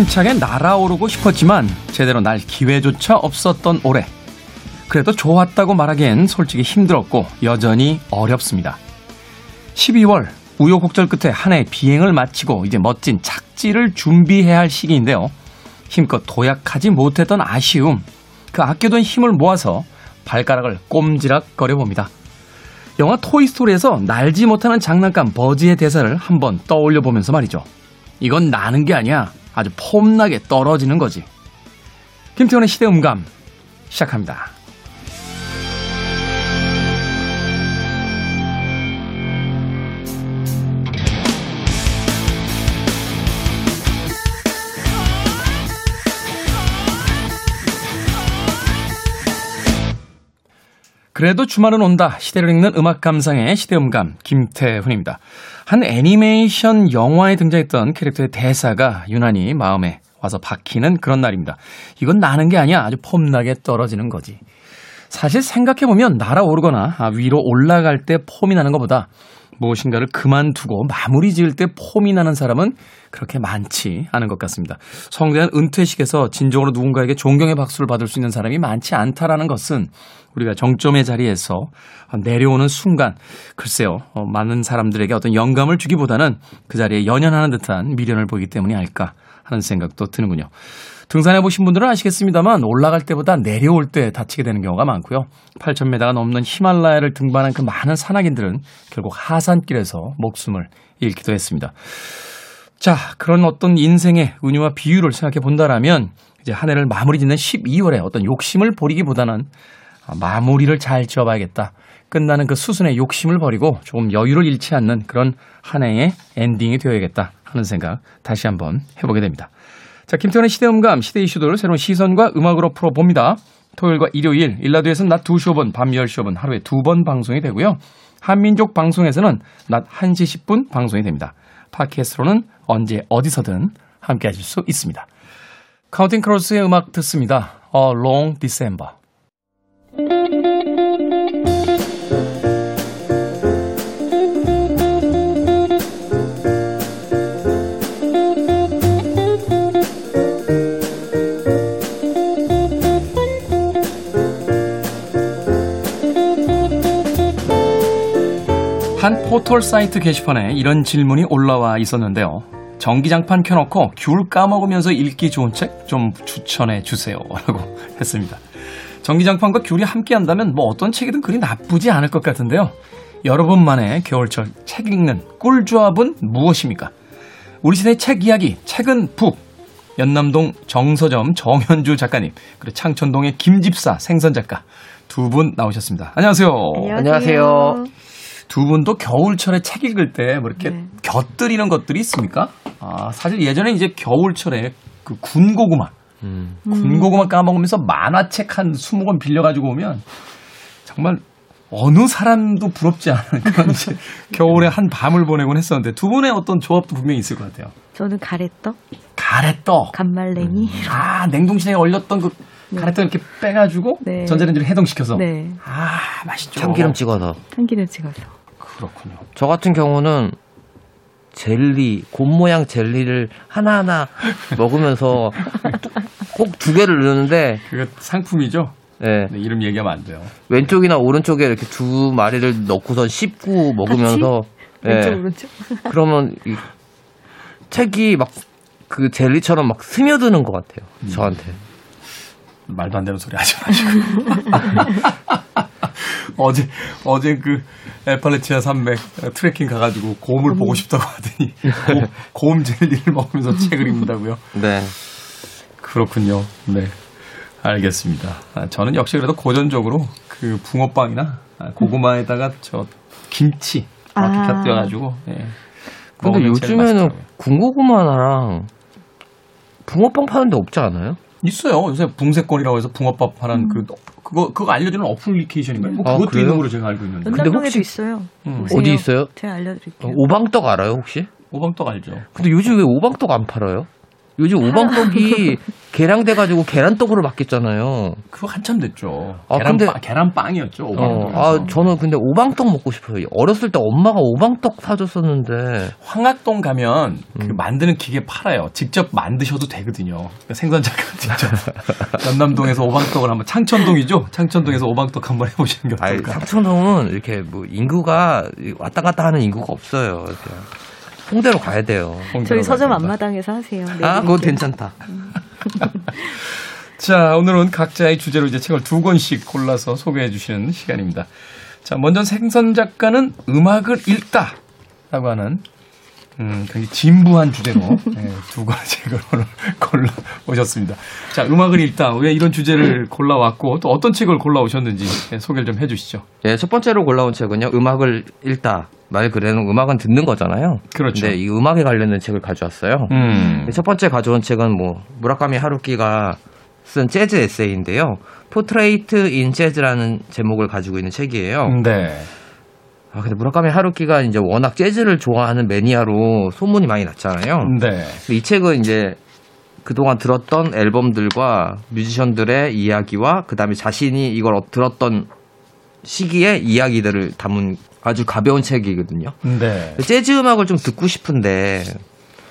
힘차게 날아오르고 싶었지만 제대로 날 기회조차 없었던 올해. 그래도 좋았다고 말하기엔 솔직히 힘들었고 여전히 어렵습니다. 12월 우여곡절 끝에 한 해 비행을 마치고 이제 멋진 착지를 준비해야 할 시기인데요. 힘껏 도약하지 못했던 아쉬움, 그 아껴둔 힘을 모아서 발가락을 꼼지락거려 봅니다. 영화 토이스토리에서 날지 못하는 장난감 버지의 대사를 한번 떠올려 보면서 말이죠. 이건 나는 게 아니야. 아주 폼나게 떨어지는 거지. 김태원의 시대음감 시작합니다. 그래도 주말은 온다. 시대를 읽는 음악 감상의 시대음감 김태훈입니다. 한 애니메이션 영화에 등장했던 캐릭터의 대사가 유난히 마음에 와서 박히는 그런 날입니다. 이건 나는 게 아니야. 아주 폼나게 떨어지는 거지. 사실 생각해보면 날아오르거나 위로 올라갈 때 폼이 나는 것보다 무엇인가를 그만두고 마무리 지을 때 폼이 나는 사람은 그렇게 많지 않은 것 같습니다. 성대한 은퇴식에서 진정으로 누군가에게 존경의 박수를 받을 수 있는 사람이 많지 않다라는 것은 우리가 정점의 자리에서 내려오는 순간 글쎄요 어, 많은 사람들에게 어떤 영감을 주기보다는 그 자리에 연연하는 듯한 미련을 보이기 때문이 아닐까 하는 생각도 드는군요. 등산해 보신 분들은 아시겠습니다만 올라갈 때보다 내려올 때 다치게 되는 경우가 많고요. 8,000m가 넘는 히말라야를 등반한 그 많은 산악인들은 결국 하산길에서 목숨을 잃기도 했습니다. 자, 그런 어떤 인생의 은유와 비유를 생각해 본다라면 이제 한 해를 마무리 짓는 12월에 어떤 욕심을 버리기보다는 마무리를 잘 지어봐야겠다. 끝나는 그 수순의 욕심을 버리고 조금 여유를 잃지 않는 그런 한 해의 엔딩이 되어야겠다 하는 생각 다시 한번 해보게 됩니다. 자, 김태원의 시대음감, 시대 이슈들을 새로운 시선과 음악으로 풀어봅니다. 토요일과 일요일, 1라디오에서는 낮 2시 5분, 밤 10시 5분 하루에 두 번 방송이 되고요. 한민족 방송에서는 낮 1시 10분 방송이 됩니다. 팟캐스트로는 언제 어디서든 함께 하실 수 있습니다. Counting Crows의 음악 듣습니다. A Long December. 한 포털 사이트 게시판에 이런 질문이 올라와 있었는데요. 전기장판 켜놓고 귤 까먹으면서 읽기 좋은 책 좀 추천해 주세요. 라고 했습니다. 전기장판과 귤이 함께 한다면 뭐 어떤 책이든 그리 나쁘지 않을 것 같은데요. 여러분만의 겨울철 책 읽는 꿀조합은 무엇입니까? 우리 시대의 책 이야기, 책은 북. 연남동 정서점 정현주 작가님, 그리고 창천동의 김집사 생선 작가 두 분 나오셨습니다. 안녕하세요. 안녕하세요. 두 분도 겨울철에 책 읽을 때 뭐 이렇게 네. 곁들이는 것들이 있습니까? 아, 사실 예전에 이제 겨울철에 그 군고구마, 음. 군고구마 까먹으면서 만화책 한 20권 빌려가지고 오면 정말 어느 사람도 부럽지 않은 그런 이제 겨울에 한 밤을 보내곤 했었는데 두 분의 어떤 조합도 분명히 있을 것 같아요. 저는 가래떡. 가래떡. 간말랭이. 음. 아, 냉동실에 얼렸던 그 네. 가래떡 이렇게 빼가지고 네. 전자레인지로 해동시켜서. 네. 아, 맛있죠. 참기름 찍어서. 참기름 찍어서. 그렇군요. 저 같은 경우는 젤리, 곰 모양 젤리를 하나하나 먹으면서 꼭 두 개를 넣는데. 그게 상품이죠? 네. 네. 이름 얘기하면 안 돼요. 왼쪽이나 오른쪽에 이렇게 두 마리를 넣고선 씹고 먹으면서. 네. 왼쪽, 오른쪽? 그러면 이 책이 막 그 젤리처럼 막 스며드는 것 같아요. 음. 저한테. 말도 안 되는 소리 하지 마시고. 어제, 어제 그 에팔레치아 산맥 트레킹 가가지고 곰을 보고 싶다고 하더니 곰, 곰 젤리를 먹으면서 책을 읽는다고요? 네. 그렇군요. 네. 알겠습니다. 아, 저는 역시 그래도 고전적으로 그 붕어빵이나 고구마에다가 저 김치 이렇게 아. 곁들여가지고. 네. 근데 요즘에는 군고구마랑 붕어빵 파는 데 없지 않아요? 있어요. 요새 붕세권이라고 해서 붕어빵 하는 음. 그 그거 그거 알려주는 어플리케이션인가요? 뭐 아, 그것도 그래요? 있는 걸로 제가 알고 있는데. 근데 혹시 있어요. 음. 어디 있어요? 제가 알려드릴게요. 어, 오방떡 알아요 혹시? 오방떡 알죠. 근데 요즘 왜 오방떡 안 팔아요? 요즘 오방떡이 계량 돼가지고 계란떡으로 바뀌었잖아요. 그거 한참 됐죠. 아, 계란 근데- 빵, 계란빵이었죠. 어, 오방떡에서. 아, 저는 근데 오방떡 먹고 싶어요. 어렸을 때 엄마가 오방떡 사줬었는데. 황학동 가면 그 음. 만드는 기계 팔아요. 직접 만드셔도 되거든요. 그러니까 생선작가 직접 연남동에서 오방떡을 한번 창천동이죠. 창천동에서 오방떡 한번 해보시는 게 아니, 어떨까. 삼천동은 이렇게 뭐 인구가 왔다 갔다 하는 인구가 없어요. 그냥 홍대로 가야 돼요. 저희 서점 앞마당에서 하세요. 네, 아, 그거 이렇게. 괜찮다. 자, 오늘은 각자의 주제로 이제 책을 두 권씩 골라서 소개해 주시는 시간입니다. 자, 먼저 생선 작가는 음악을 읽다라고 하는 음, 굉장히 진부한 주제로 예, 두 권의 책을 오늘 골라 오셨습니다. 자, 음악을 읽다. 왜 이런 주제를 골라왔고 또 어떤 책을 골라 오셨는지 예, 소개를 좀 해주시죠. 예, 첫 번째로 골라온 책은요. 음악을 읽다. 말 그대로 음악은 듣는 거잖아요. 그렇죠. 근데 이 음악에 관련된 책을 가져왔어요. 음, 첫 번째 가져온 책은 뭐 무라카미 하루키가 쓴 재즈 에세이인데요. Portrait in Jazz라는 제목을 가지고 있는 책이에요. 네. 아, 근데 무라카미 하루키가 이제 워낙 재즈를 좋아하는 매니아로 소문이 많이 났잖아요. 네. 이 책은 이제 그동안 들었던 앨범들과 뮤지션들의 이야기와 그다음에 자신이 이걸 어- 들었던 시기의 이야기들을 담은 아주 가벼운 책이거든요. 네. 재즈 음악을 좀 듣고 싶은데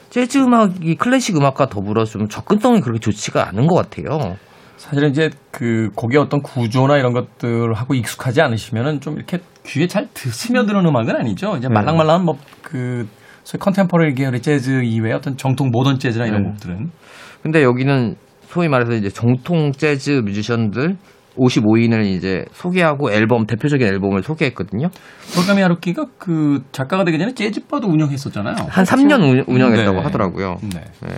재즈 음악이 클래식 음악과 더불어 좀 접근성이 그렇게 좋지가 않은 것 같아요. 사실은 이제 그 곡의 어떤 구조나 이런 것들하고 익숙하지 않으시면은 좀 이렇게 귀에 잘 드- 스며드는 음악은 아니죠. 이제 말랑말랑한 뭐그 소위 contemporary 계열의 재즈 이외에 어떤 정통 모던 재즈나 이런 네. 곡들은 근데 여기는 소위 말해서 이제 정통 재즈 뮤지션들 55인을 이제 소개하고 앨범 대표적인 앨범을 소개했거든요. 무라카미 하루키가 그 작가가 되기 전에 재즈바도 운영했었잖아요. 한 3년 운- 운영했다고 네. 하더라고요. 네. 네.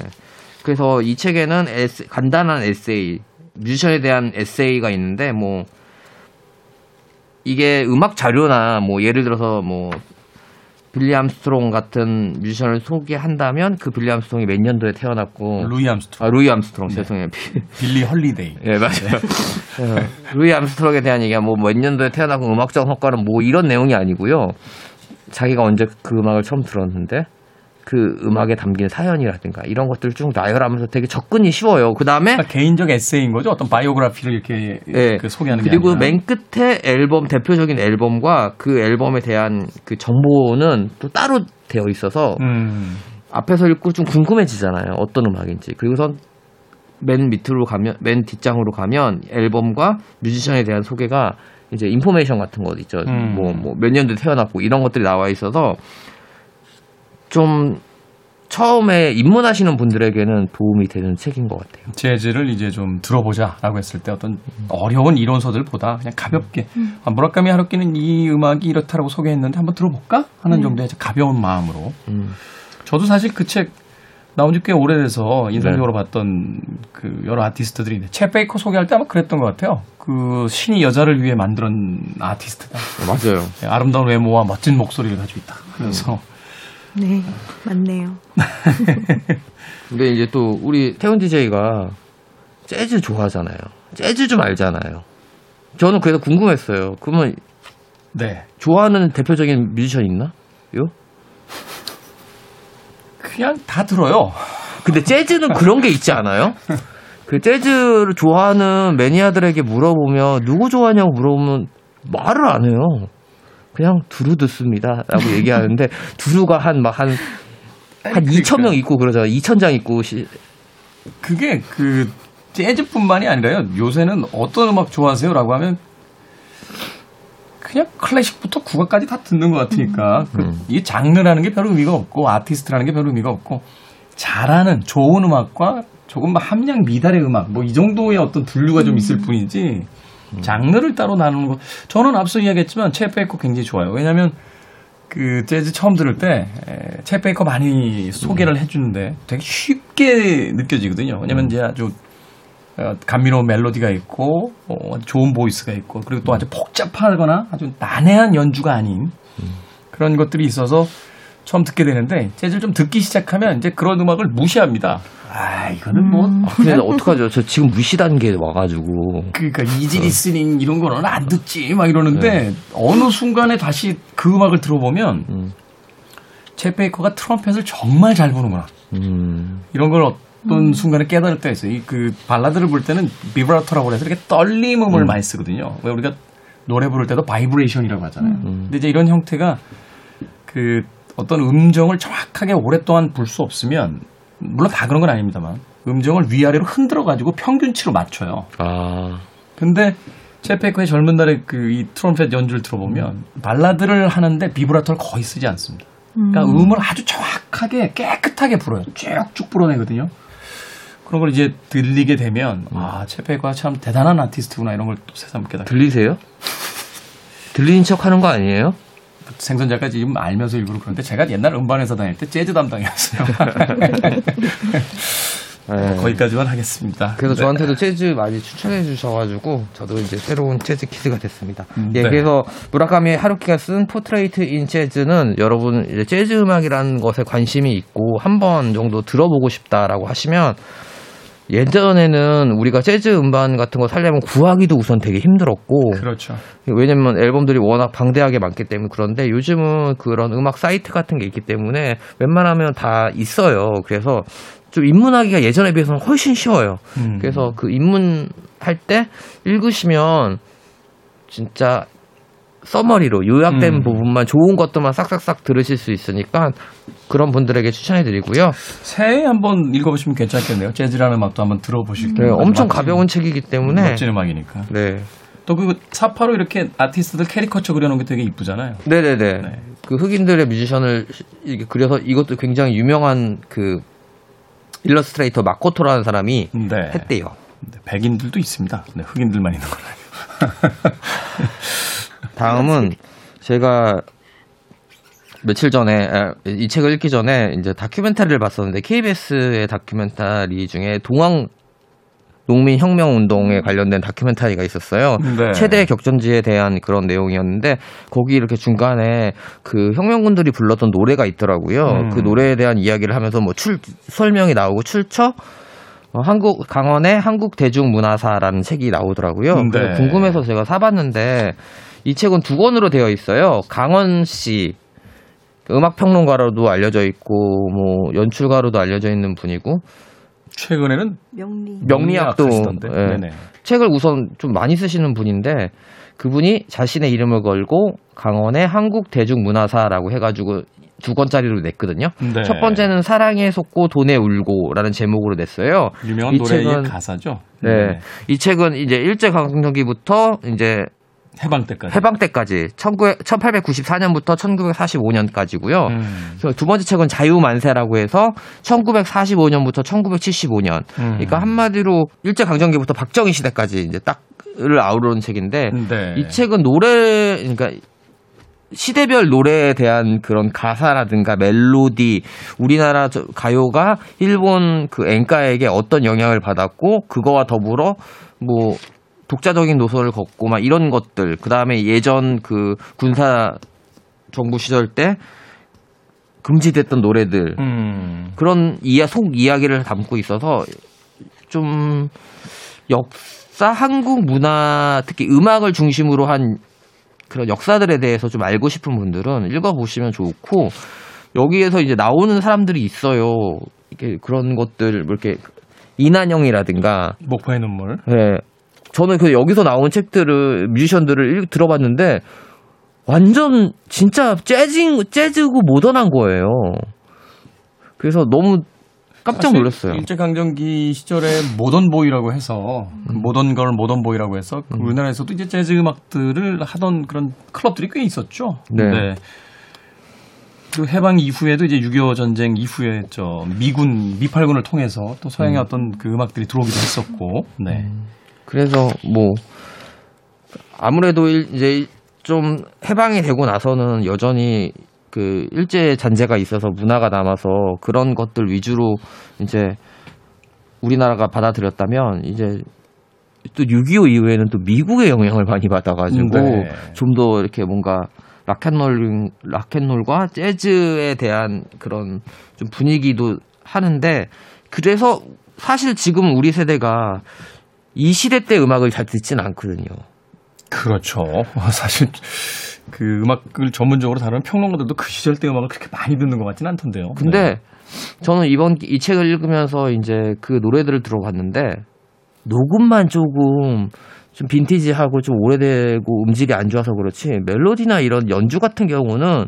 그래서 이 책에는 에세- 간단한 에세이, 뮤지션에 대한 에세이가 있는데 뭐 이게 음악 자료나 뭐 예를 들어서 뭐 빌리 암스트롱 같은 뮤지션을 소개한다면 그 빌리 암스트롱이 몇 년도에 태어났고 루이 암스트롱, 아 루이 암스트롱 네. 죄송해요. 빌리 홀리데이. 예 맞아요. 어, 루이 암스트롱에 대한 얘기가 뭐 몇 년도에 태어나고 음악적 성과는 뭐 이런 내용이 아니고요. 자기가 언제 그 음악을 처음 들었는데 그 음악에 담긴 사연이라든가 이런 것들을 쭉 나열하면서 되게 접근이 쉬워요. 그 다음에 그러니까 개인적 에세이인 거죠. 어떤 biography를 이렇게 예. 그 소개하는 게 그리고. 맨 끝에 앨범 대표적인 앨범과 그 앨범에 대한 그 정보는 또 따로 되어 있어서 음. 앞에서 읽고 좀 궁금해지잖아요. 어떤 음악인지. 그리고선 맨 밑으로 가면 맨 뒷장으로 가면 앨범과 뮤지션에 대한 소개가 이제 인포메이션 같은 거 있죠. 음. 뭐뭐몇 년도에 태어났고 이런 것들이 나와 있어서 좀 처음에 입문하시는 분들에게는 도움이 되는 책인 것 같아요. 재즈를 이제 좀 들어보자라고 했을 때 어떤 어려운 이론서들보다 그냥 가볍게 아, 무라카미 하루키는 이 음악이 이렇다라고 소개했는데 한번 들어볼까 하는 정도의 이제 가벼운 마음으로 음. 저도 사실 그 책 나온 지 꽤 오래돼서 네. 인상적으로 봤던 그 여러 아티스트들이 있는데 챗 베이커 소개할 때 아마 그랬던 것 같아요. 그 신이 여자를 위해 만든 아티스트다. 맞아요. 네, 아름다운 외모와 멋진 목소리를 가지고 있다. 그래서 네, 맞네요. 근데 이제 또 우리 태훈 DJ가 재즈 좋아하잖아요. 재즈 좀 알잖아요. 저는 그래서 궁금했어요. 그러면 네 좋아하는 대표적인 뮤지션 있나? 요? 그냥 다 들어요. 근데 재즈는 그런 게 있지 않아요? 그 재즈를 좋아하는 매니아들에게 물어보면 누구 좋아하냐고 물어보면 말을 안 해요. 그냥 두루 듣습니다. 라고 얘기하는데 두루가 한 막한한 아니, 2천 명. 있고 그러잖아요. 2천 장 있고 시, 그게 그 재즈뿐만이 아니라요. 요새는 어떤 음악 좋아하세요라고 하면 그냥 클래식부터 국악까지 다 듣는 것 같으니까 그 음. 이게 장르라는 게 별 의미가 없고 아티스트라는 게 별 의미가 없고 잘하는 좋은 음악과 조금 함량 미달의 음악 뭐 이 정도의 어떤 분류가 좀 있을 뿐이지 장르를 따로 나누는 거 저는 앞서 이야기했지만 쳇 베이커 굉장히 좋아요. 왜냐하면 그 재즈 처음 들을 때 쳇 베이커 많이 소개를 해주는데 되게 쉽게 느껴지거든요. 왜냐면 이제 아주 어, 감미로운 멜로디가 있고 어, 좋은 voice가 있고 그리고 또 아주 복잡하거나 아주 난해한 연주가 아닌 그런 것들이 있어서 처음 듣게 되는데 재즈를 좀 듣기 시작하면 이제 그런 음악을 무시합니다. 아 이거는 뭐 근데 어떡하죠? 저 지금 무시 단계에 와가지고 그러니까 easy listening 이런 거는 안 듣지 막 이러는데 어느 순간에 다시 그 음악을 들어보면 음. 쳇 베이커가 트럼펫을 정말 잘 부는구나 음, 이런 걸 어- 어떤 순간에 깨달을 때가 있어요. 이 그 발라드를 불 때는 비브라토라고 해서 이렇게 떨림음을 많이 쓰거든요. 왜 우리가 노래 부를 때도 바이브레이션이라고 하잖아요. 근데 이제 이런 형태가 그 어떤 음정을 정확하게 오랫동안 불 수 없으면 물론 다 그런 건 아닙니다만 음정을 위아래로 흔들어 가지고 평균치로 맞춰요. 아. 근데 체페크의 젊은 날의 그 이 트럼펫 연주를 들어보면 발라드를 하는데 비브라토를 거의 쓰지 않습니다. 그러니까 음 을 아주 정확하게 깨끗하게 불어요. 쭉쭉 불어내거든요. 그런 걸 이제 들리게 되면 아 체페크가 참 대단한 아티스트구나 이런 걸 또 새삼 깨닫게 들리세요? 들리는 척 하는 거 아니에요? 생선 작가 지금 알면서 일부러 그런데 제가 옛날 음반회사 다닐 때 재즈 담당이었어요. 네. 거기까지만 하겠습니다. 그래서 네. 저한테도 재즈 많이 추천해 주셔가지고 저도 이제 새로운 재즈 kid가 됐습니다. 음, 예, 네. 그래서 무라카미 하루키가 쓴 Portrait in Jazz는 여러분 이제 재즈 음악이라는 것에 관심이 있고 한 번 정도 들어보고 싶다라고 하시면 예전에는 우리가 재즈 음반 같은 거 살려면 구하기도 우선 되게 힘들었고 그렇죠. 왜냐면 앨범들이 워낙 방대하게 많기 때문에 그런데 요즘은 그런 음악 사이트 같은 게 있기 때문에 웬만하면 다 있어요. 그래서 좀 입문하기가 예전에 비해서는 훨씬 쉬워요. 음. 그래서 그 입문할 때 읽으시면 진짜 서머리로 요약된 음. 부분만 좋은 것들만 싹싹싹 들으실 수 있으니까 그런 분들에게 추천해 드리고요. 새해 한번 읽어보시면 괜찮겠네요. 재즈라는 음악도 한번 들어보실 네, 거예요. 엄청 가벼운 책이기 때문에 멋진 음악이니까. 네. 또 그 삽화로 이렇게 아티스트들 캐리커처 그려놓은 게 되게 이쁘잖아요. 네네네. 네. 그 흑인들의 뮤지션을 이렇게 그려서 이것도 굉장히 유명한 그 일러스트레이터 마코토라는 사람이 네. 했대요. 네, 백인들도 있습니다. 네, 흑인들만 있는 건 아니고. 다음은 제가 며칠 전에 아, 이 책을 읽기 전에 이제 다큐멘터리를 봤었는데 KBS의 다큐멘터리 중에 동학 농민 혁명 운동에 관련된 다큐멘터리가 있었어요. 네. 최대 격전지에 대한 그런 내용이었는데 거기 이렇게 중간에 그 혁명군들이 불렀던 노래가 있더라고요. 음. 그 노래에 대한 이야기를 하면서 뭐 출 설명이 나오고 출처 어, 한국 강원의 한국 대중문화사라는 책이 나오더라고요. 네. 그래서 궁금해서 제가 사봤는데 이 책은 두 권으로 되어 있어요. 강원 씨 음악 평론가로도 알려져 있고 뭐 연출가로도 알려져 있는 분이고 최근에는 명리. 명리학도. 예. 네네. 책을 우선 좀 많이 쓰시는 분인데 그분이 자신의 이름을 걸고 강원의 한국 대중문화사라고 해가지고 두 권짜리로 냈거든요. 네. 첫 번째는 사랑에 속고 돈에 울고라는 제목으로 냈어요. 유명한 이 노래의 책은- 가사죠. 네. 이 책은 이제 일제 강점기부터 이제 해방 때까지. 해방 때까지 1900, 1894년부터 1945년까지고요. 음. 두 번째 책은 자유만세라고 해서 1945년부터 1975년. 음. 그러니까 한마디로 일제 강점기부터 박정희 시대까지 이제 딱을 아우르는 책인데 네. 이 책은 노래 그러니까 시대별 노래에 대한 그런 가사라든가 멜로디, 우리나라 저- 가요가 일본 그 엔카에게 어떤 영향을 받았고 그거와 더불어 뭐 독자적인 노선을 걷고 막 이런 것들, 그 다음에 예전 그 군사 정부 시절 때 금지됐던 노래들 음. 그런 이야 속 이야기를 담고 있어서 좀 역사 한국 문화 특히 음악을 중심으로 한 그런 역사들에 대해서 좀 알고 싶은 분들은 읽어보시면 좋고 여기에서 이제 나오는 사람들이 있어요. 이게 그런 것들 뭐 이렇게 이난영이라든가 목포의 눈물. 예. 저는 그 여기서 나온 책들을 뮤지션들을 읽- 들어봤는데 완전 진짜 재즈 재즈고 모던한 거예요. 그래서 너무 깜짝 놀랐어요. 일제 강점기 시절에 모던 보이라고 해서 그 음. 모던 걸 모던 보이라고 해서 그 우리나라에서도 이제 재즈 음악들을 하던 그런 클럽들이 꽤 있었죠. 네. 그 해방 이후에도 이제 6.25 전쟁 이후에 저 미군 미팔군을 통해서 또 서양의 음. 어떤 그 음악들이 들어오기도 했었고. 네. 그래서 뭐 아무래도 일- 이제 좀 해방이 되고 나서는 여전히 그 일제 잔재가 있어서 문화가 남아서 그런 것들 위주로 이제 우리나라가 받아들였다면 이제 또 6.25 이후에는 또 미국의 영향을 많이 받아가지고 네. 좀더 이렇게 뭔가 락앤롤 락앤롤과 재즈에 대한 그런 좀 분위기도 하는데 그래서 사실 지금 우리 세대가 이 시대 때 음악을 잘 듣지는 않거든요. 그렇죠. 사실 그 음악을 전문적으로 다루는 평론가들도 그 시절 때 음악을 그렇게 많이 듣는 것 같지는 않던데요. 근데 네. 저는 이번 이 책을 읽으면서 이제 그 노래들을 들어봤는데 녹음만 조금 좀 빈티지하고 좀 오래되고 음질이 안 좋아서 그렇지 멜로디나 이런 연주 같은 경우는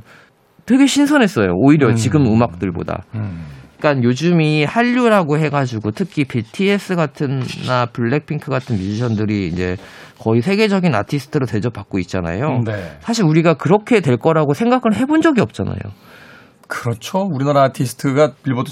되게 신선했어요. 오히려 음. 지금 음악들보다. 음. 그러니까 요즘이 한류라고 해가지고 특히 BTS 같은나 블랙핑크 같은 뮤지션들이 이제 거의 세계적인 아티스트로 대접받고 있잖아요. 네. 사실 우리가 그렇게 될 거라고 생각을 해본 적이 없잖아요. 그렇죠. 우리나라 아티스트가 빌보드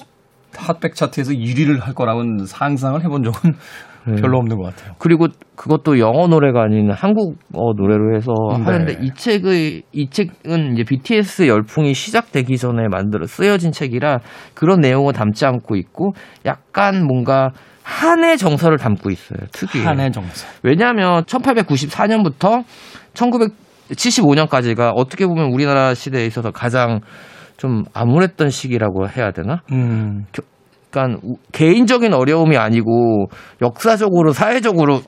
핫백 차트에서 1위를 할 거라고는 상상을 해본 적은 네. 별로 없는 것 같아요. 그리고 그것도 영어 노래가 아닌 한국어 노래로 해서 네. 하는데 이 책의 이 책은 이제 BTS 열풍이 시작되기 전에 만들어 쓰여진 책이라 그런 내용을 담지 않고 있고 약간 뭔가 한의 정서를 담고 있어요. 특유의. 한해 정서. 왜냐하면 1894년부터 1975년까지가 어떻게 보면 우리나라 시대에 있어서 가장 좀 암울했던 시기라고 해야 되나? 음. 그러니까 우- 개인적인 어려움이 아니고 역사적으로 사회적으로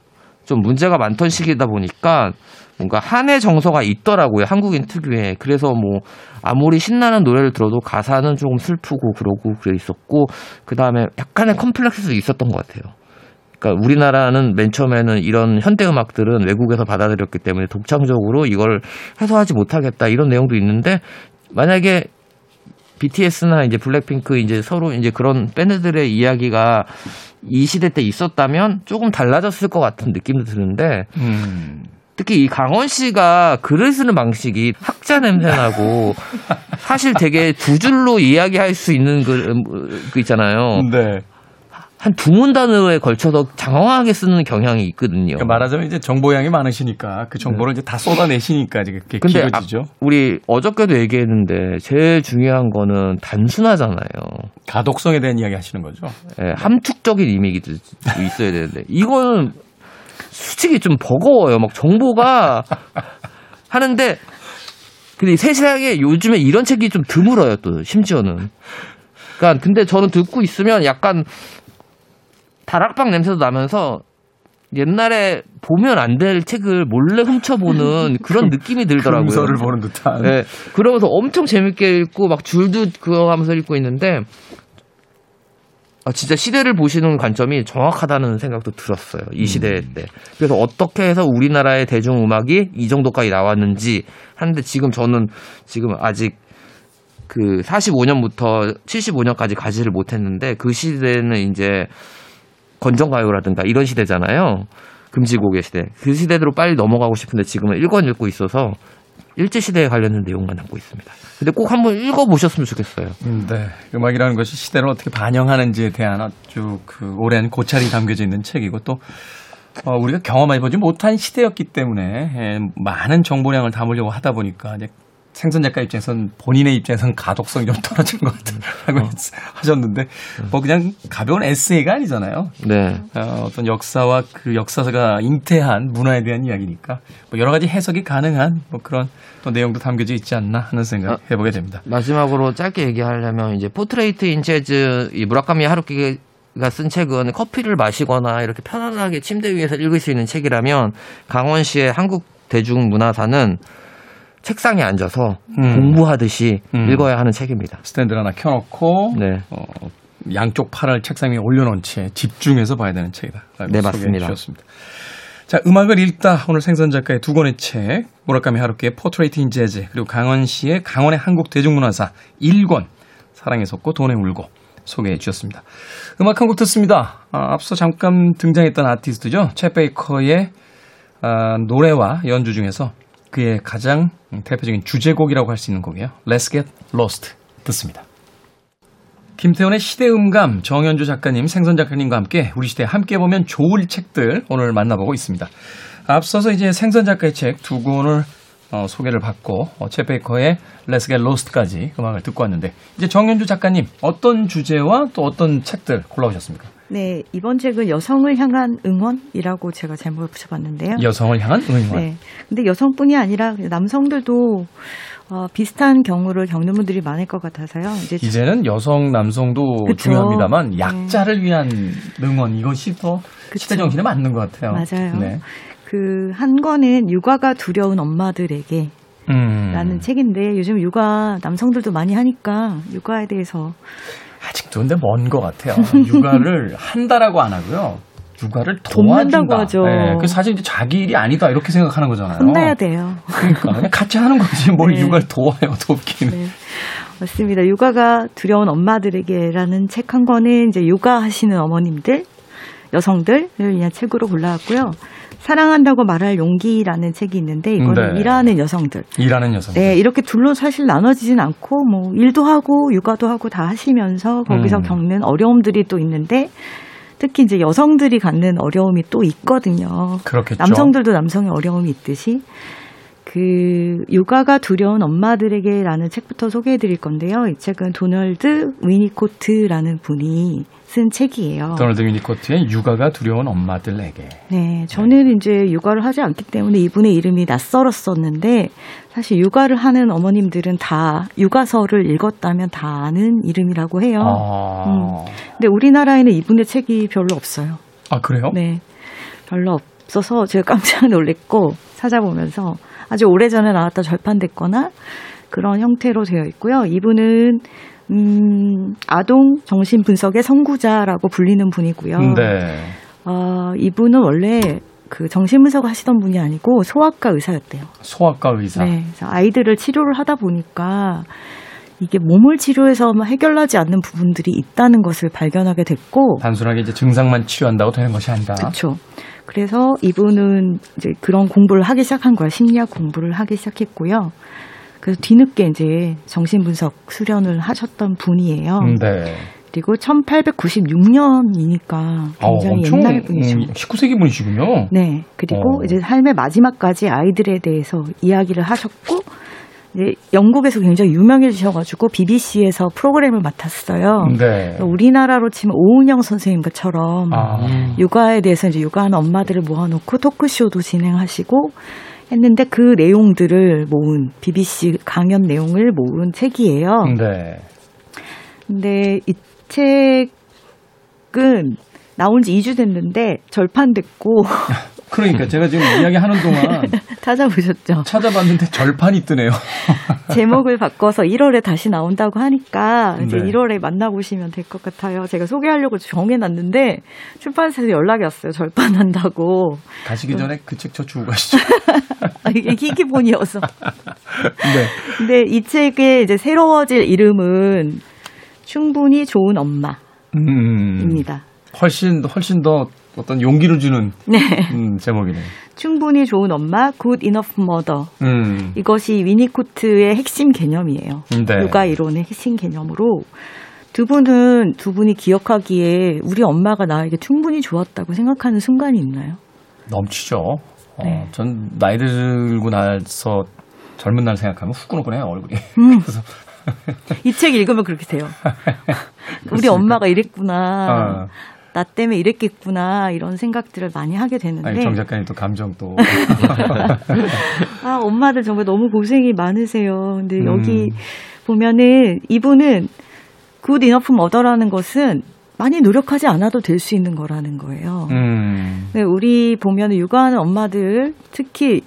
좀 문제가 많던 시기다 보니까 뭔가 한의 정서가 있더라고요 한국인 특유의 그래서 뭐 아무리 신나는 노래를 들어도 가사는 조금 슬프고 그러고 그래 있었고 그 다음에 약간의 컴플렉스도 있었던 것 같아요. 그러니까 우리나라는 맨 처음에는 이런 현대 음악들은 외국에서 받아들였기 때문에 독창적으로 이걸 해소하지 못하겠다 이런 내용도 있는데 만약에 BTS나 이제 블랙핑크 이제 서로 이제 그런 밴드들의 이야기가 이 시대 때 있었다면 조금 달라졌을 것 같은 느낌도 드는데 음. 특히 이 강원 씨가 글을 쓰는 방식이 학자 냄새 나고 사실 되게 두 줄로 이야기할 수 있는 그, 음, 그 있잖아요. 네. 한 두 문 단어에 걸쳐서 장황하게 쓰는 경향이 있거든요. 그러니까 말하자면 이제 정보량이 많으시니까 그 정보를 이제 다 쏟아내시니까 네. 근데 아, 길어지죠. 우리 어저께도 얘기했는데 제일 중요한 거는 단순하잖아요. 가독성에 대한 이야기 하시는 거죠. 예, 함축적인 이미지도 있어야 되는데 이거는 솔직히 좀 버거워요. 막 정보가 하는데 근데 세상에 요즘에 이런 책이 좀 드물어요. 또 심지어는. 그러니까 근데 저는 듣고 있으면 약간 다락방 냄새도 나면서 옛날에 보면 안 될 책을 몰래 훔쳐보는 그런 느낌이 들더라고요. 금서를 보는 듯한. 네. 그러면서 엄청 재밌게 읽고 막 줄도 그거 하면서 읽고 있는데 아, 진짜 시대를 보시는 관점이 정확하다는 생각도 들었어요. 이 시대 때. 그래서 어떻게 해서 우리나라의 대중음악이 이 정도까지 나왔는지 하는데 지금 저는 지금 아직 그 45년부터 75년까지 가지를 못했는데 그 시대는 이제 건전가요라든가 이런 시대잖아요. 금지곡의 시대. 그 시대대로 빨리 넘어가고 싶은데 지금은 읽어 읽고 있어서 일제시대에 관련된 내용만 담고 있습니다. 근데 꼭 한번 읽어보셨으면 좋겠어요. 음, 네. 음악이라는 것이 시대를 어떻게 반영하는지에 대한 아주 그 오랜 고찰이 담겨져 있는 책이고 또 어, 우리가 경험해보지 못한 시대였기 때문에 예, 많은 정보량을 담으려고 하다 보니까 이제 생선 작가 입장에선 본인의 입장에선 가독성이 좀 떨어진 것 같다고 하셨는데 뭐 그냥 가벼운 에세이가 아니잖아요. 네. 어, 어떤 역사와 그 역사가 잉태한 문화에 대한 이야기니까 뭐 여러 가지 해석이 가능한 뭐 그런 또 내용도 담겨져 있지 않나 하는 생각 해보게 됩니다. 마지막으로 짧게 얘기하려면 이제 Portrait in Jazz 이 무라카미 하루키 가 쓴 책은 커피를 마시거나 이렇게 편안하게 침대 위에서 읽을 수 있는 책이라면 강헌 씨의 한국 대중문화사는 책상에 앉아서 음. 공부하듯이 음. 읽어야 하는 책입니다. 스탠드를 하나 켜놓고 네. 어, 양쪽 팔을 책상 위에 올려놓은 채 집중해서 봐야 되는 책이다. 네, 맞습니다. 주셨습니다. 자, 음악을 읽다 오늘 생선 작가의 두 권의 책 무라카미 하루키의 Portrait in Jazz 그리고 강헌 씨의 강헌의 한국 대중문화사 1권 사랑에 속고 돈에 울고 소개해 주셨습니다. 음악 한 곡 듣습니다. 아, 앞서 잠깐 등장했던 아티스트죠. 쳇 베이커의 아, 노래와 연주 중에서 그의 가장 대표적인 주제곡이라고 할 수 있는 곡이에요. Let's Get Lost 듣습니다. 김태원의 시대음감 정현주 작가님, 생선 작가님과 함께 우리 시대에 함께 보면 좋을 책들 오늘 만나보고 있습니다. 앞서서 이제 생선 작가의 책 두 권을 어, 소개를 받고 어, 쳇 베이커의 Let's Get Lost까지 음악을 듣고 왔는데 이제 정현주 작가님 어떤 주제와 또 어떤 책들 골라오셨습니까? 네, 이번 책은 여성을 향한 응원이라고 제가 제목을 붙여봤는데요. 여성을 향한 응원. 네. 근데 여성뿐이 아니라 남성들도 어, 비슷한 경우를 겪는 분들이 많을 것 같아서요. 이제 이제는 여성, 남성도 그쵸. 중요합니다만 네. 약자를 위한 응원 이것이 더 그쵸. 시대 정신에 맞는 것 같아요. 맞아요. 네. 그한 권은 육아가 두려운 엄마들에게 라는 책인데 요즘 육아 남성들도 많이 하니까 육아에 대해서 아직도 근데 먼 것 같아요. 육아를 한다라고 안 하고요. 육아를 돕는다고 도와준다. 하죠. 네, 그 사실 이제 자기 일이 아니다 이렇게 생각하는 거잖아요. 혼나야 돼요. 그러니까 그냥 같이 하는 거지 뭘 네. 육아를 도와요 돕기는. 네. 맞습니다. 육아가 두려운 엄마들에게라는 책 한 권은 이제 육아하시는 어머님들, 여성들을 위한 책으로 골라왔고요. 사랑한다고 말할 용기라는 책이 있는데 이거는 네. 일하는 여성들. 일하는 여성. 네, 이렇게 둘로 사실 나눠지진 않고 뭐 일도 하고 육아도 하고 다 하시면서 거기서 음. 겪는 어려움들이 또 있는데 특히 이제 여성들이 갖는 어려움이 또 있거든요. 그렇겠죠. 남성들도 남성의 어려움이 있듯이 그 육아가 두려운 엄마들에게라는 책부터 소개해 드릴 건데요. 이 책은 도널드 위니코트라는 분이 쓴 책이에요. 도널드 위니코트의 육아가 두려운 엄마들에게. 네, 저는 이제 육아를 하지 않기 때문에 이분의 이름이 낯설었었는데 사실 육아를 하는 어머님들은 다 육아서를 읽었다면 다 아는 이름이라고 해요. 아, 음. 근데 우리나라에는 이분의 책이 별로 없어요. 아 그래요? 네, 별로 없어서 제가 깜짝 놀랐고 찾아보면서 아주 오래 전에 나왔다 절판됐거나 그런 형태로 되어 있고요. 이분은 음, 아동 정신 분석의 선구자라고 불리는 분이고요. 네. 어, 이분은 원래 그 정신분석 하시던 분이 아니고 소아과 의사였대요. 소아과 의사. 네. 그래서 아이들을 치료를 하다 보니까 이게 몸을 치료해서만 해결하지 않는 부분들이 있다는 것을 발견하게 됐고, 단순하게 이제 증상만 치료한다고 되는 것이 아니다. 그렇죠. 그래서 이분은 이제 그런 공부를 하기 시작한 거야. 심리학 공부를 하기 시작했고요. 그래서 뒤늦게 이제 정신분석 수련을 하셨던 분이에요. 음, 네. 그리고 1896년이니까 어, 굉장히 엄청 옛날 분이죠. 음, 19세기 분이시군요. 네. 그리고 어. 이제 삶의 마지막까지 아이들에 대해서 이야기를 하셨고, 이제 영국에서 굉장히 유명해지셔가지고 BBC에서 프로그램을 맡았어요. 네. 우리나라로 치면 오은영 선생님처럼 아, 육아에 대해서 이제 육아하는 엄마들을 모아놓고 토크쇼도 진행하시고 했는데 그 내용들을 모은 BBC 강연 내용을 모은 책이에요. 네. 근데 이 책은 나온 지 2주 됐는데 절판됐고 그러니까 제가 지금 이야기하는 동안 찾아보셨죠? 찾아봤는데 절판이 뜨네요. 제목을 바꿔서 1월에 다시 나온다고 하니까 이제 네. 1월에 만나보시면 될 것 같아요. 제가 소개하려고 정해놨는데 출판사에서 연락이 왔어요. 절판한다고. 가시기 전에 그 책 저 주고 가시죠. 아, 이게 희귀본이어서. 네. 근데 이 책의 이제 새로워질 이름은 충분히 좋은 엄마입니다. 음, 훨씬 훨씬 더 어떤 용기를 주는 네. 음, 제목이네요. 충분히 좋은 엄마, good enough mother. 음, 이것이 위니코트의 핵심 개념이에요. 네. 육아 이론의 핵심 개념으로 두 분은 두 분이 기억하기에 우리 엄마가 나에게 충분히 좋았다고 생각하는 순간이 있나요? 넘치죠. 어, 네. 전 나이 들고 나서 젊은 날 생각하면 후끈후끈해요 얼굴이. 음. 그래서 이 책 읽으면 그렇게 돼요. 우리 엄마가 이랬구나. 어. 나 때문에 이랬겠구나. 이런 생각들을 많이 하게 되는데. 아니 정 작가님 또 감정 또 아, 엄마들 정말 너무 고생이 많으세요. 근데 음. 여기 보면은 이분은 good enough mother라는 것은 많이 노력하지 않아도 될 수 있는 거라는 거예요. 음, 네, 우리 보면 육아하는 엄마들 특히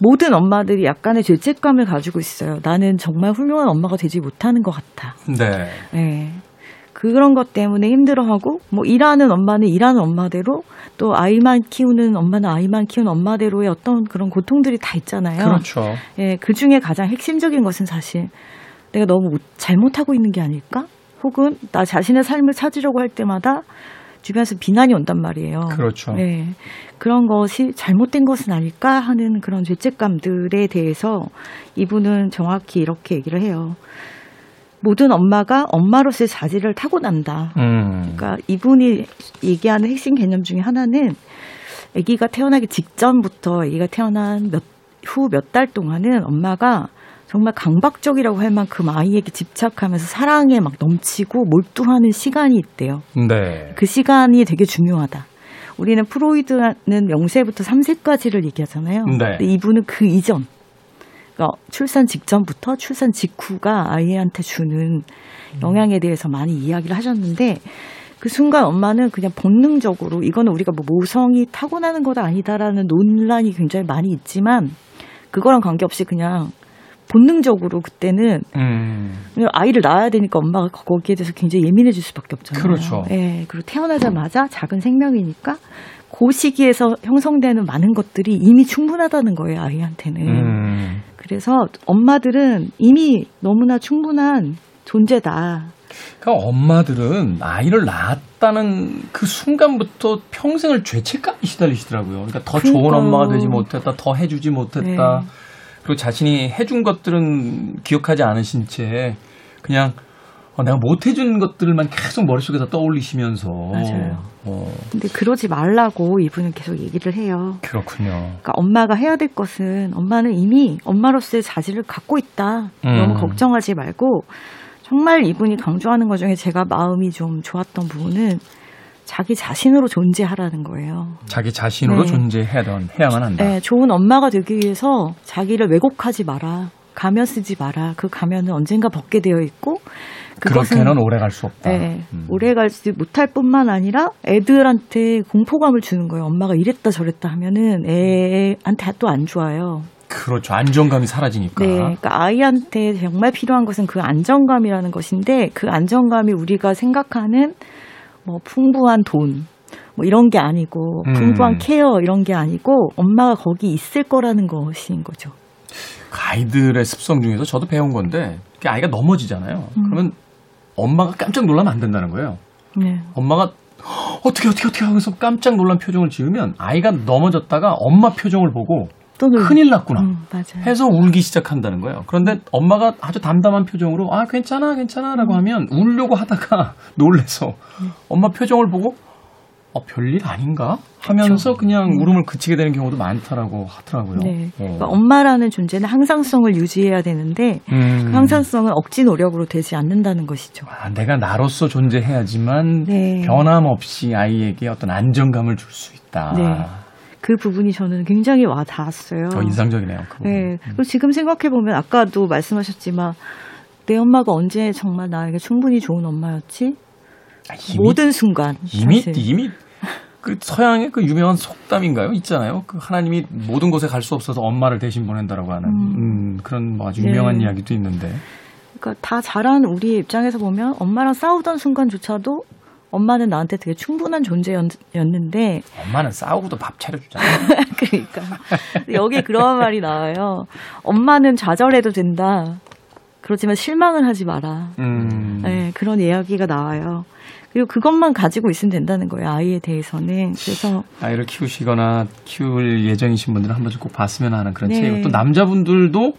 모든 엄마들이 약간의 죄책감을 가지고 있어요. 나는 정말 훌륭한 엄마가 되지 못하는 것 같아. 네. 네. 그런 것 때문에 힘들어하고 뭐 일하는 엄마는 일하는 엄마대로 또 아이만 키우는 엄마는 아이만 키우는 엄마대로의 어떤 그런 고통들이 다 있잖아요. 그렇죠. 예, 그 중에 가장 핵심적인 것은 사실 내가 너무 못- 잘못하고 있는 게 아닐까? 혹은 나 자신의 삶을 찾으려고 할 때마다 주변에서 비난이 온단 말이에요. 그렇죠. 네. 그런 것이 잘못된 것은 아닐까 하는 그런 죄책감들에 대해서 이분은 정확히 이렇게 얘기를 해요. 모든 엄마가 엄마로서의 자질을 타고난다. 음, 그러니까 이분이 얘기하는 핵심 개념 중에 하나는 아기가 태어나기 직전부터 아기가 태어난 몇, 후몇 달 동안은 엄마가 정말 강박적이라고 할 만큼 아이에게 집착하면서 사랑에 막 넘치고 몰두하는 시간이 있대요. 네. 그 시간이 되게 중요하다. 우리는 프로이드는 0세부터 3세까지를 얘기하잖아요. 네. 근데 이분은 그 이전, 그러니까 출산 직전부터 출산 직후가 아이한테 주는 영향에 대해서 많이 이야기를 하셨는데 그 순간 엄마는 그냥 본능적으로 이거는 우리가 뭐 모성이 타고나는 거다 아니다라는 논란이 굉장히 많이 있지만 그거랑 관계없이 그냥 본능적으로 그때는 음. 아이를 낳아야 되니까 엄마가 거기에 대해서 굉장히 예민해질 수밖에 없잖아요. 그렇죠. 예, 그리고 태어나자마자 작은 생명이니까 그 시기에서 형성되는 많은 것들이 이미 충분하다는 거예요, 아이한테는. 음. 그래서 엄마들은 이미 너무나 충분한 존재다. 그러니까 엄마들은 아이를 낳았다는 그 순간부터 평생을 죄책감이 시달리시더라고요. 그러니까 더 좋은 그러니까요. 엄마가 되지 못했다, 더 해주지 못했다. 네. 그리고 자신이 해준 것들은 기억하지 않으신 채 그냥 어, 내가 못 해준 것들만 계속 머릿속에서 떠올리시면서. 맞아요. 어, 근데 그러지 말라고 이분은 계속 얘기를 해요. 그렇군요. 그러니까 엄마가 해야 될 것은 엄마는 이미 엄마로서의 자질을 갖고 있다. 음. 너무 걱정하지 말고 정말 이분이 강조하는 것 중에 제가 마음이 좀 좋았던 부분은 자기 자신으로 존재하라는 거예요. 자기 자신으로 네. 존재해야 해야만 한다. 네, 좋은 엄마가 되기 위해서 자기를 왜곡하지 마라. 가면 쓰지 마라. 그 가면은 언젠가 벗게 되어 있고 그렇게는 오래 갈 수 없다. 네, 음. 오래 갈지 못할 뿐만 아니라 애들한테 공포감을 주는 거예요. 엄마가 이랬다 저랬다 하면은 애한테 또 안 좋아요. 그렇죠. 안정감이 사라지니까. 네, 그러니까 아이한테 정말 필요한 것은 그 안정감이라는 것인데 그 안정감이 우리가 생각하는 뭐 풍부한 돈, 뭐 이런 게 아니고 음. 풍부한 케어 이런 게 아니고 엄마가 거기 있을 거라는 것인 거죠. 아이들의 습성 중에서 저도 배운 건데 아이가 넘어지잖아요. 음. 그러면 엄마가 깜짝 놀라면 안 된다는 거예요. 네, 엄마가 어떻게 어떻게 어떻게 하면서 깜짝 놀란 표정을 지으면 아이가 넘어졌다가 엄마 표정을 보고 큰일 났구나 음. 해서 울기 시작한다는 거예요. 그런데 엄마가 아주 담담한 표정으로 아 괜찮아 괜찮아라고 하면 울려고 하다가 놀래서 엄마 표정을 보고 어, 별일 아닌가 하면서 그냥 울음을 그치게 되는 경우도 많다라고 하더라고요. 네, 어. 그러니까 엄마라는 존재는 항상성을 유지해야 되는데 음. 그 항상성은 억지 노력으로 되지 않는다는 것이죠. 아, 내가 나로서 존재해야지만 네. 변함없이 아이에게 어떤 안정감을 줄 수 있다. 네. 그 부분이 저는 굉장히 와 닿았어요. 어, 인상적이네요. 그 부분. 네. 그리고 지금 생각해 보면 아까도 말씀하셨지만 내 엄마가 언제 정말 나에게 충분히 좋은 엄마였지? 아, 이미, 모든 순간 이미 사실. 이미 그 서양의 그 유명한 속담인가요? 있잖아요. 그 하나님이 모든 곳에 갈 수 없어서 엄마를 대신 보낸다라고 하는 음. 음, 그런 뭐 아주 유명한 네. 이야기도 있는데. 그러니까 다 자란 우리의 입장에서 보면 엄마랑 싸우던 순간조차도 엄마는 나한테 되게 충분한 존재였는데 엄마는 싸우고도 밥 차려주잖아요. 그러니까 여기 그런 말이 나와요. 엄마는 좌절해도 된다. 그렇지만 실망을 하지 마라. 음. 네, 그런 이야기가 나와요. 그리고 그것만 가지고 있으면 된다는 거예요. 아이에 대해서는. 그래서 아이를 키우시거나 키울 예정이신 분들은 한 번씩 꼭 봤으면 하는 그런 네. 책이고 또 남자분들도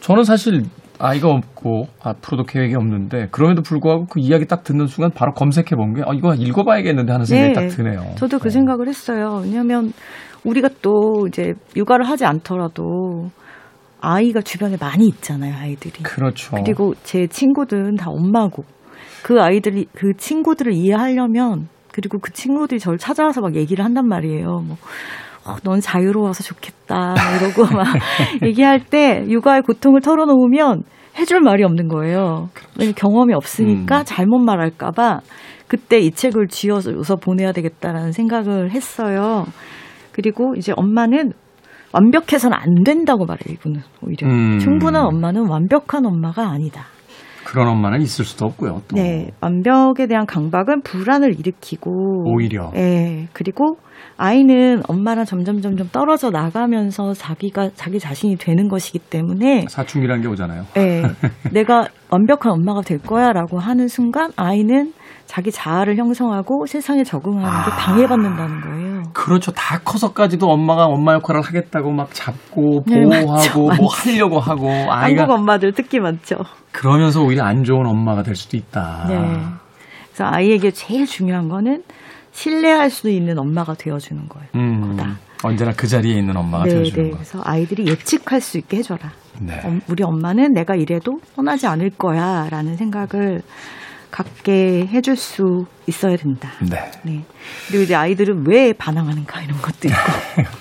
저는 사실 아이가 없고 앞으로도 계획이 없는데 그럼에도 불구하고 그 이야기 딱 듣는 순간 바로 검색해 본게 어, 이거 읽어봐야겠는데 하는 생각이 네. 딱 드네요. 저도 그 어. 생각을 했어요. 왜냐하면 우리가 또 이제 육아를 하지 않더라도 아이가 주변에 많이 있잖아요, 아이들이. 그렇죠. 그리고 제 친구들은 다 엄마고 그 아이들이 그 친구들을 이해하려면 그리고 그 친구들이 저를 찾아와서 막 얘기를 한단 말이에요. 뭐, 어, 넌 자유로워서 좋겠다. 막 이러고 막 얘기할 때 육아의 고통을 털어놓으면 해줄 말이 없는 거예요. 왜냐면 경험이 없으니까 음. 잘못 말할까봐 그때 이 책을 쥐어서 보내야 되겠다라는 생각을 했어요. 그리고 이제 엄마는 완벽해서는 안 된다고 말해요, 이분은 오히려. 음. 충분한 엄마는 완벽한 엄마가 아니다. 그런 엄마는 있을 수도 없고요. 또. 네, 완벽에 대한 강박은 불안을 일으키고 오히려. 네, 그리고 아이는 엄마랑 점점 점점 떨어져 나가면서 자기가 자기 자신이 되는 것이기 때문에 사춘기라는 게 오잖아요. 네, 내가 완벽한 엄마가 될 거야라고 하는 순간 아이는 자기 자아를 형성하고 세상에 적응하는 게 아. 방해받는다는 거예요. 그렇죠. 다 커서까지도 엄마가 엄마 역할을 하겠다고 막 잡고 네, 보호하고 맞죠, 뭐 맞죠. 하려고 하고 아이가 한국 엄마들 특히 많죠. 그러면서 오히려 안 좋은 엄마가 될 수도 있다. 네. 그래서 아이에게 제일 중요한 거는 신뢰할 수 있는 엄마가 되어주는 거예요. 음, 거다. 언제나 그 자리에 있는 엄마가 네, 되어주는 네. 거. 그래서 아이들이 예측할 수 있게 해줘라. 네. 엄- 우리 엄마는 내가 이래도 떠나지 않을 거야라는 생각을 갖게 해줄 수 있어야 된다. 네. 네. 그리고 이제 아이들은 왜 반항하는가 이런 것도 있고.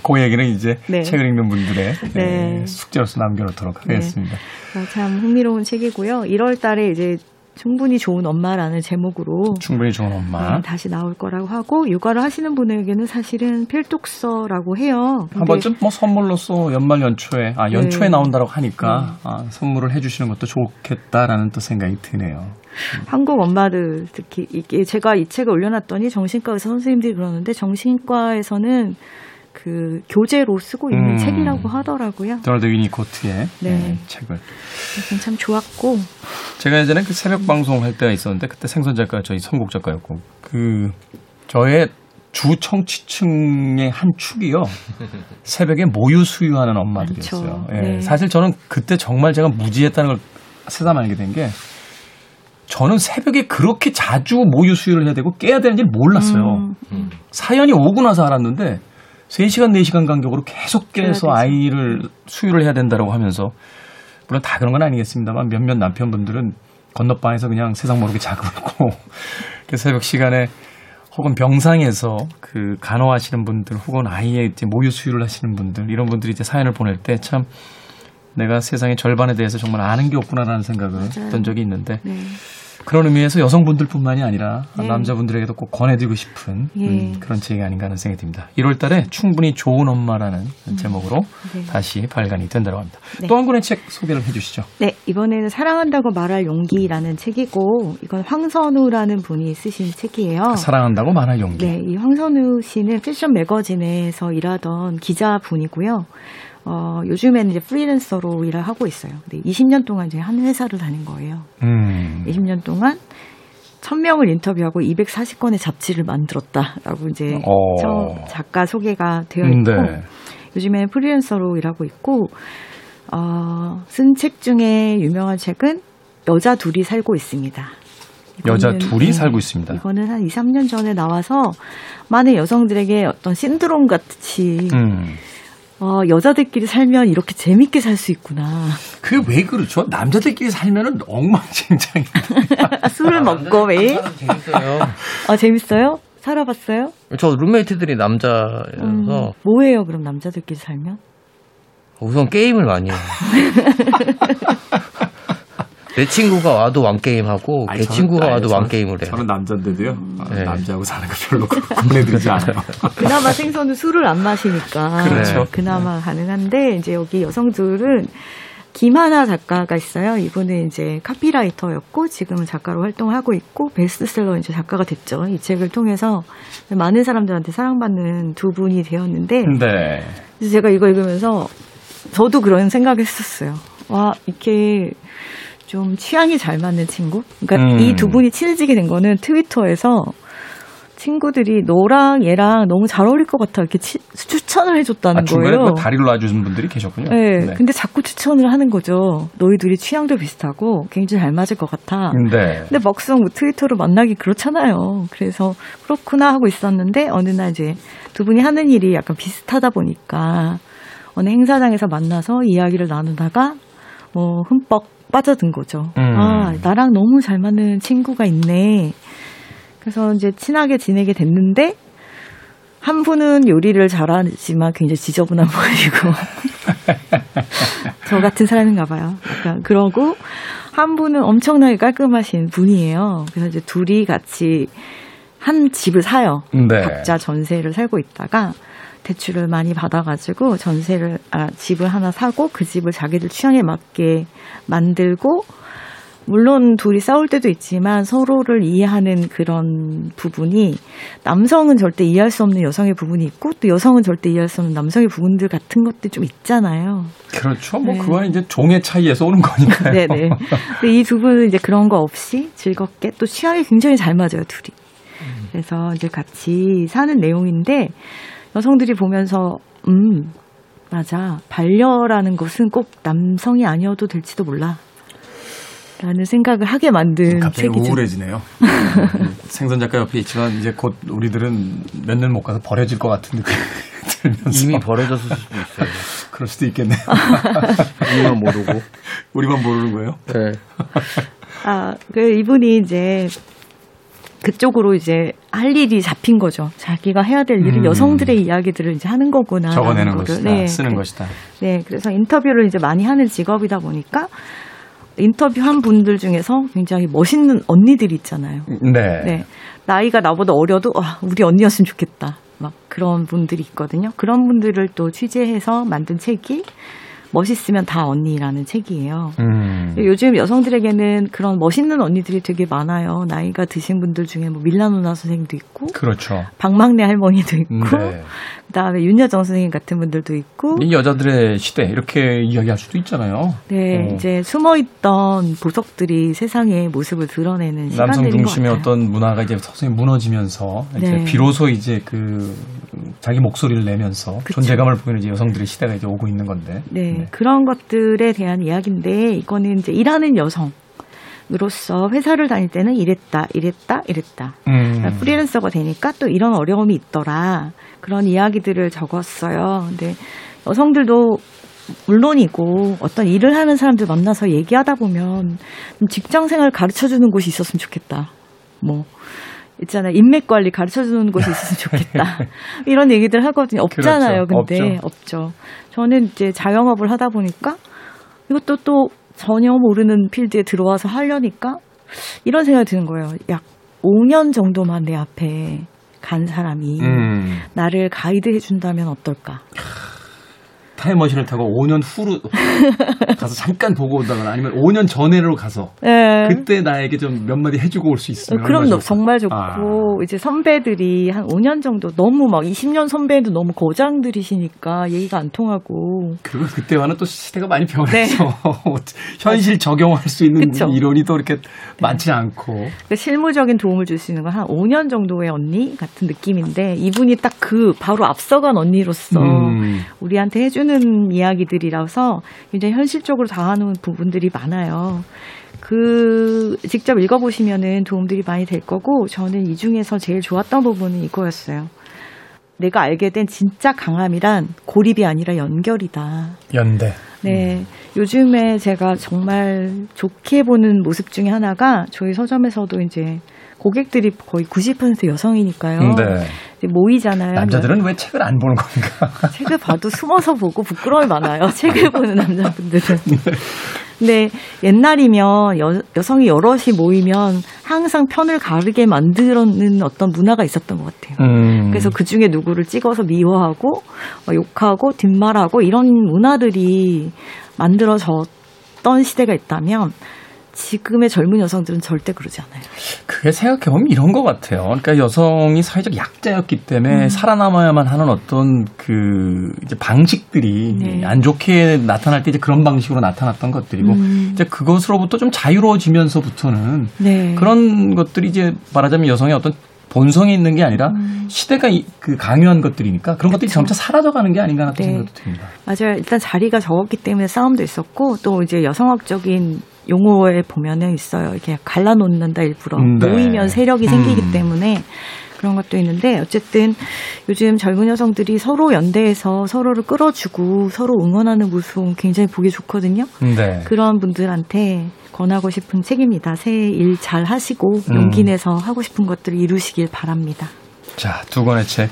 그 얘기는 이제 네. 책을 읽는 분들의 네. 네, 숙제로서 남겨놓도록 네. 하겠습니다. 어, 참 흥미로운 책이고요. 1월 달에 이제 충분히 좋은 엄마라는 제목으로 충분히 좋은 엄마. 네, 다시 나올 거라고 하고 육아를 하시는 분에게는 사실은 필독서라고 해요. 한 번쯤 뭐 선물로서 연말 연초에 아 연초에 네. 나온다고 하니까 아, 선물을 해주시는 것도 좋겠다라는 또 생각이 드네요. 한국 엄마들 특히 이게 제가 이 책을 올려놨더니 정신과 의사 선생님들이 그러는데 정신과에서는 그 교재로 쓰고 있는 음. 책이라고 하더라고요. 도널드 위니코트의 네. 네, 책을 참 좋았고 제가 예전에 그 새벽 방송 할 때가 있었는데 그때 생선 작가 저희 선곡 작가였고 그 저의 주 청취층의 한 축이요 새벽에 모유 수유하는 엄마들이었어요. 많죠. 예, 네. 사실 저는 그때 정말 제가 무지했다는 걸 새삼 알게 된 게 저는 새벽에 그렇게 자주 모유 수유를 해야 되고 깨야 되는지 몰랐어요. 음, 사연이 오고 나서 알았는데 3시간, 4시간 간격으로 계속 깨서 되죠. 아이를 수유를 해야 된다고 하면서 물론 다 그런 건 아니겠습니다만 몇몇 남편분들은 건너방에서 그냥 세상 모르게 자고 그 새벽 시간에 혹은 병상에서 그 간호하시는 분들 혹은 아이의 이제 모유 수유를 하시는 분들 이런 분들이 이제 사연을 보낼 때 참 내가 세상의 절반에 대해서 정말 아는 게 없구나라는 생각을 맞아요. 했던 적이 있는데 네. 그런 의미에서 여성분들뿐만이 아니라 네. 남자분들에게도 꼭 권해드리고 싶은 예. 음, 그런 책이 아닌가 하는 생각이 듭니다. 1월 달에 충분히 좋은 엄마라는 제목으로 네. 다시 발간이 된다고 합니다. 네. 또한 권의 책 소개를 해주시죠. 네, 이번에는 사랑한다고 말할 용기라는 책이고 이건 황선우라는 분이 쓰신 책이에요. 사랑한다고 말할 용기. 네, 이 황선우 씨는 패션 매거진에서 일하던 기자분이고요. 어, 요즘에는 이제 프리랜서로 일을 하고 있어요. 근데 20년 동안 이제 한 회사를 다닌 거예요. 음. 20년 동안 1000명을 인터뷰하고 240건의 잡지를 만들었다라고 이제 어. 처음 작가 소개가 되어 있고 네. 요즘에는 프리랜서로 일하고 있고 어, 쓴 책 중에 유명한 책은 여자 둘이 살고 있습니다. 여자 둘이 네, 살고 있습니다. 이거는 한 2, 3년 전에 나와서 많은 여성들에게 어떤 신드롬 같이 음. 어, 여자들끼리 살면 이렇게 재밌게 살 수 있구나. 그게 왜 그렇죠? 남자들끼리 살면은 엉망진창이. 술을 먹고 매일. 재밌어요. 아, 재밌어요? 살아봤어요? 저 룸메이트들이 남자여서 음, 뭐예요, 그럼 남자들끼리 살면? 우선 게임을 많이 해요. 내 친구가 와도 왕 게임 하고 아니, 걔 저는- 친구가 아니, 와도 저는- 왕게임을 해요. 저는 남자인데도요. 아, 네. 남자하고 사는 거 별로 구분해드리지 않아요. 그나마 생선은 술을 안 마시니까. 그렇죠. 그나마 가능한데, 이제 여기 여성들은 김하나 작가가 있어요. 이분은 이제 카피라이터였고, 지금은 작가로 활동을 하고 있고, 베스트셀러 이제 작가가 됐죠. 이 책을 통해서 많은 사람들한테 사랑받는 두 분이 되었는데, 네. 그래서 제가 이거 읽으면서 저도 그런 생각을 했었어요. 와, 이렇게 좀 취향이 잘 맞는 친구? 그러니까 음. 이두 분이 친해지게 된 거는 트위터에서 친구들이 너랑 얘랑 너무 잘 어울릴 것 같아 이렇게 치- 추천을 해줬다는 아, 중간에 거예요. 그 다리를 놔주신 분들이 계셨군요. 네, 근데 자꾸 추천을 하는 거죠. 너희 둘이 취향도 비슷하고 굉장히 잘 맞을 것 같아. 네. 근데 막상 뭐 트위터로 만나기 그렇잖아요. 그래서 그렇구나 하고 있었는데 어느 날 이제 두 분이 하는 일이 약간 비슷하다 보니까 어느 행사장에서 만나서 이야기를 나누다가 뭐 흠뻑 빠져든 거죠. 음. 아, 나랑 너무 잘 맞는 친구가 있네. 그래서 이제 친하게 지내게 됐는데 한 분은 요리를 잘하지만 굉장히 지저분한 분이고 저 같은 사람인가 봐요. 약간 그러고 한 분은 엄청나게 깔끔하신 분이에요. 그래서 이제 둘이 같이 한 집을 사요. 네. 각자 전세를 살고 있다가 대출을 많이 받아가지고 전세를 아 집을 하나 사고 그 집을 자기들 취향에 맞게 만들고 물론 둘이 싸울 때도 있지만 서로를 이해하는 그런 부분이 남성은 절대 이해할 수 없는 여성의 부분이 있고 또 여성은 절대 이해할 수 없는 남성의 부분들 같은 것들이 좀 있잖아요. 그렇죠. 뭐 네. 그거는 이제 종의 차이에서 오는 거니까요. 네네. 근데 이 두 분은 이제 그런 거 없이 즐겁게 또 취향이 굉장히 잘 맞아요, 둘이. 그래서 이제 같이 사는 내용인데 여성들이 보면서 음 맞아 반려라는 것은 꼭 남성이 아니어도 될지도 몰라. 라는 생각을 하게 만든 갑자기 책이죠. 우울해지네요. 음, 생선 작가 옆에 있지만 이제 곧 우리들은 몇 년 못 가서 버려질 것 같은 느낌이 들면서 이미 버려졌을 수도 있어요. 그럴 수도 있겠네요. 우리만 모르고. 우리만 모르는 거예요. 네. 아, 그 이분이 이제 그쪽으로 이제 할 일이 잡힌 거죠. 자기가 해야 될 일은 음. 여성들의 이야기들을 이제 하는 거구나. 적어내는 거를. 것이다. 네, 쓰는 그- 것이다. 네, 그래서 인터뷰를 이제 많이 하는 직업이다 보니까 인터뷰한 분들 중에서 굉장히 멋있는 언니들이 있잖아요. 네. 네. 나이가 나보다 어려도 아, 우리 언니였으면 좋겠다. 막 그런 분들이 있거든요. 그런 분들을 또 취재해서 만든 책이 멋있으면 다 언니라는 책이에요. 음. 요즘 여성들에게는 그런 멋있는 언니들이 되게 많아요. 나이가 드신 분들 중에 뭐 밀라노나 선생님도 있고, 그렇죠. 박막내 할머니도 있고, 네. 그다음에 윤여정 선생님 같은 분들도 있고, 이 여자들의 시대 이렇게 이야기할 수도 있잖아요. 네 어. 이제 숨어있던 보석들이 세상의 모습을 드러내는 남성 중심의. 어떤 문화가 이제 서서히 무너지면서 이제 네. 비로소 이제 그 자기 목소리를 내면서 그쵸. 존재감을 보이는 이제 여성들의 시대가 이제 오고 있는 건데. 네, 그런 것들에 대한 이야기인데 이거는 이제 일하는 여성 으로서 회사를 다닐 때는 이랬다, 이랬다, 이랬다. 음. 그러니까 프리랜서가 되니까 또 이런 어려움이 있더라. 그런 이야기들을 적었어요. 근데 여성들도 물론이고 어떤 일을 하는 사람들 만나서 얘기하다 보면 직장 생활 가르쳐 주는 곳이 있었으면 좋겠다. 뭐 있잖아요. 인맥 관리 가르쳐 주는 곳이 있었으면 좋겠다. 이런 얘기들 하거든요. 없잖아요. 그렇죠. 근데 없죠. 없죠. 저는 이제 자영업을 하다 보니까 이것도 또 전혀 모르는 필드에 들어와서 하려니까 이런 생각이 드는 거예요. 약 5년 정도만 내 앞에 간 사람이 음. 나를 가이드 해 준다면 어떨까? 타임머신을 타고 5년 후로 가서 잠깐 보고 온다거나 아니면 5년 전에로 가서 네. 그때 나에게 좀 몇 마디 해주고 올 수 있으면 그럼 너-. 정말 좋고 아. 이제 선배들이 한 5년 정도 너무 막 20년 선배도 너무 거장들이시니까 얘기가 안 통하고 그리고 그때와는 또 시대가 많이 변해서 네. 현실 적용할 수 있는 그쵸. 이론이 또 이렇게 많지 않고 그러니까 실무적인 도움을 줄 수 있는 건 한 5년 정도의 언니 같은 느낌인데 이분이 딱 그 바로 앞서간 언니로서 음. 우리한테 해 주는 이야기들이라서 굉장히 현실적으로 다가오는 부분들이 많아요. 그 직접 읽어보시면은 도움들이 많이 될 거고 저는 이 중에서 제일 좋았던 부분은 이거였어요. 내가 알게 된 진짜 강함이란 고립이 아니라 연결이다. 연대. 네. 요즘에 제가 정말 좋게 보는 모습 중에 하나가 저희 서점에서도 이제 고객들이 거의 90% 여성이니까요. 네. 이제 모이잖아요. 남자들은 왜 책을 안 보는 건가? 책을 봐도 숨어서 보고 부끄러움이 많아요. 책을 보는 남자분들은. 근데 옛날이면 여, 여성이 여럿이 모이면 항상 편을 가르게 만드는 어떤 문화가 있었던 것 같아요. 음. 그래서 그 중에 누구를 찍어서 미워하고 어, 욕하고 뒷말하고 이런 문화들이 만들어졌던 시대가 있다면 지금의 젊은 여성들은 절대 그러지 않아요. 그게 생각해보면 이런 것 같아요. 그러니까 여성이 사회적 약자였기 때문에 음. 살아남아야만 하는 어떤 그 이제 방식들이 네. 안 좋게 나타날 때 이제 그런 방식으로 나타났던 것들이고 음. 이제 그것으로부터 좀 자유로워지면서부터는 네. 그런 것들이 이제 말하자면 여성의 어떤 본성이 있는 게 아니라 음. 시대가 이- 그 강요한 것들이니까 그런 것들이 점차 사라져가는 게 아닌가 하는 네. 생각도 듭니다. 맞아요. 일단 자리가 적었기 때문에 싸움도 있었고 또 이제 여성학적인 용어에 보면은 있어요. 이렇게 갈라놓는다 일부러 음, 네. 모이면 세력이 음. 생기기 때문에 그런 것도 있는데 어쨌든 요즘 젊은 여성들이 서로 연대해서 서로를 끌어주고 서로 응원하는 모습 굉장히 보기 좋거든요. 네. 그런 분들한테 권하고 싶은 책입니다. 새해 일 잘 하시고 음. 용기 내서 하고 싶은 것들을 이루시길 바랍니다. 자, 두 권의 책.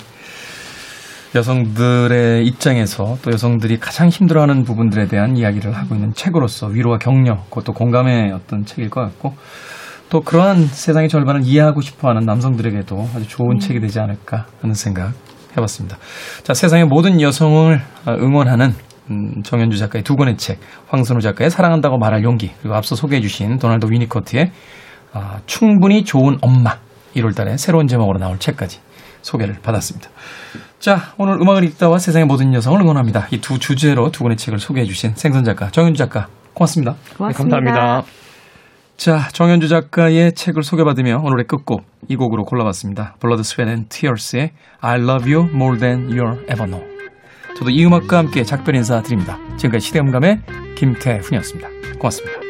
여성들의 입장에서 또 여성들이 가장 힘들어하는 부분들에 대한 이야기를 하고 있는 책으로서 위로와 격려, 그것도 공감의 어떤 책일 것 같고 또 그러한 세상의 절반을 이해하고 싶어하는 남성들에게도 아주 좋은 책이 되지 않을까 하는 생각 해봤습니다. 자, 세상의 모든 여성을 응원하는 음, 정현주 작가의 두 권의 책, 황선우 작가의 사랑한다고 말할 용기, 그리고 앞서 소개해 주신 도널드 위니코트의 아, 충분히 좋은 엄마 1월 달에 새로운 제목으로 나올 책까지 소개를 받았습니다. 자, 오늘 음악을 읽다와 세상의 모든 여성을 응원합니다. 이 두 주제로 두 권의 책을 소개해 주신 생선 작가 정현주 작가 고맙습니다. 고맙습니다. 감사합니다. 자, 정현주 작가의 책을 소개받으며 오늘의 끝곡 이 곡으로 골라봤습니다. Blood, Sweat and Tears의 I Love You More Than You'll Ever Know. 저도 이 음악과 함께 작별 인사 드립니다. 지금까지 시대음감의 김태훈이었습니다. 고맙습니다.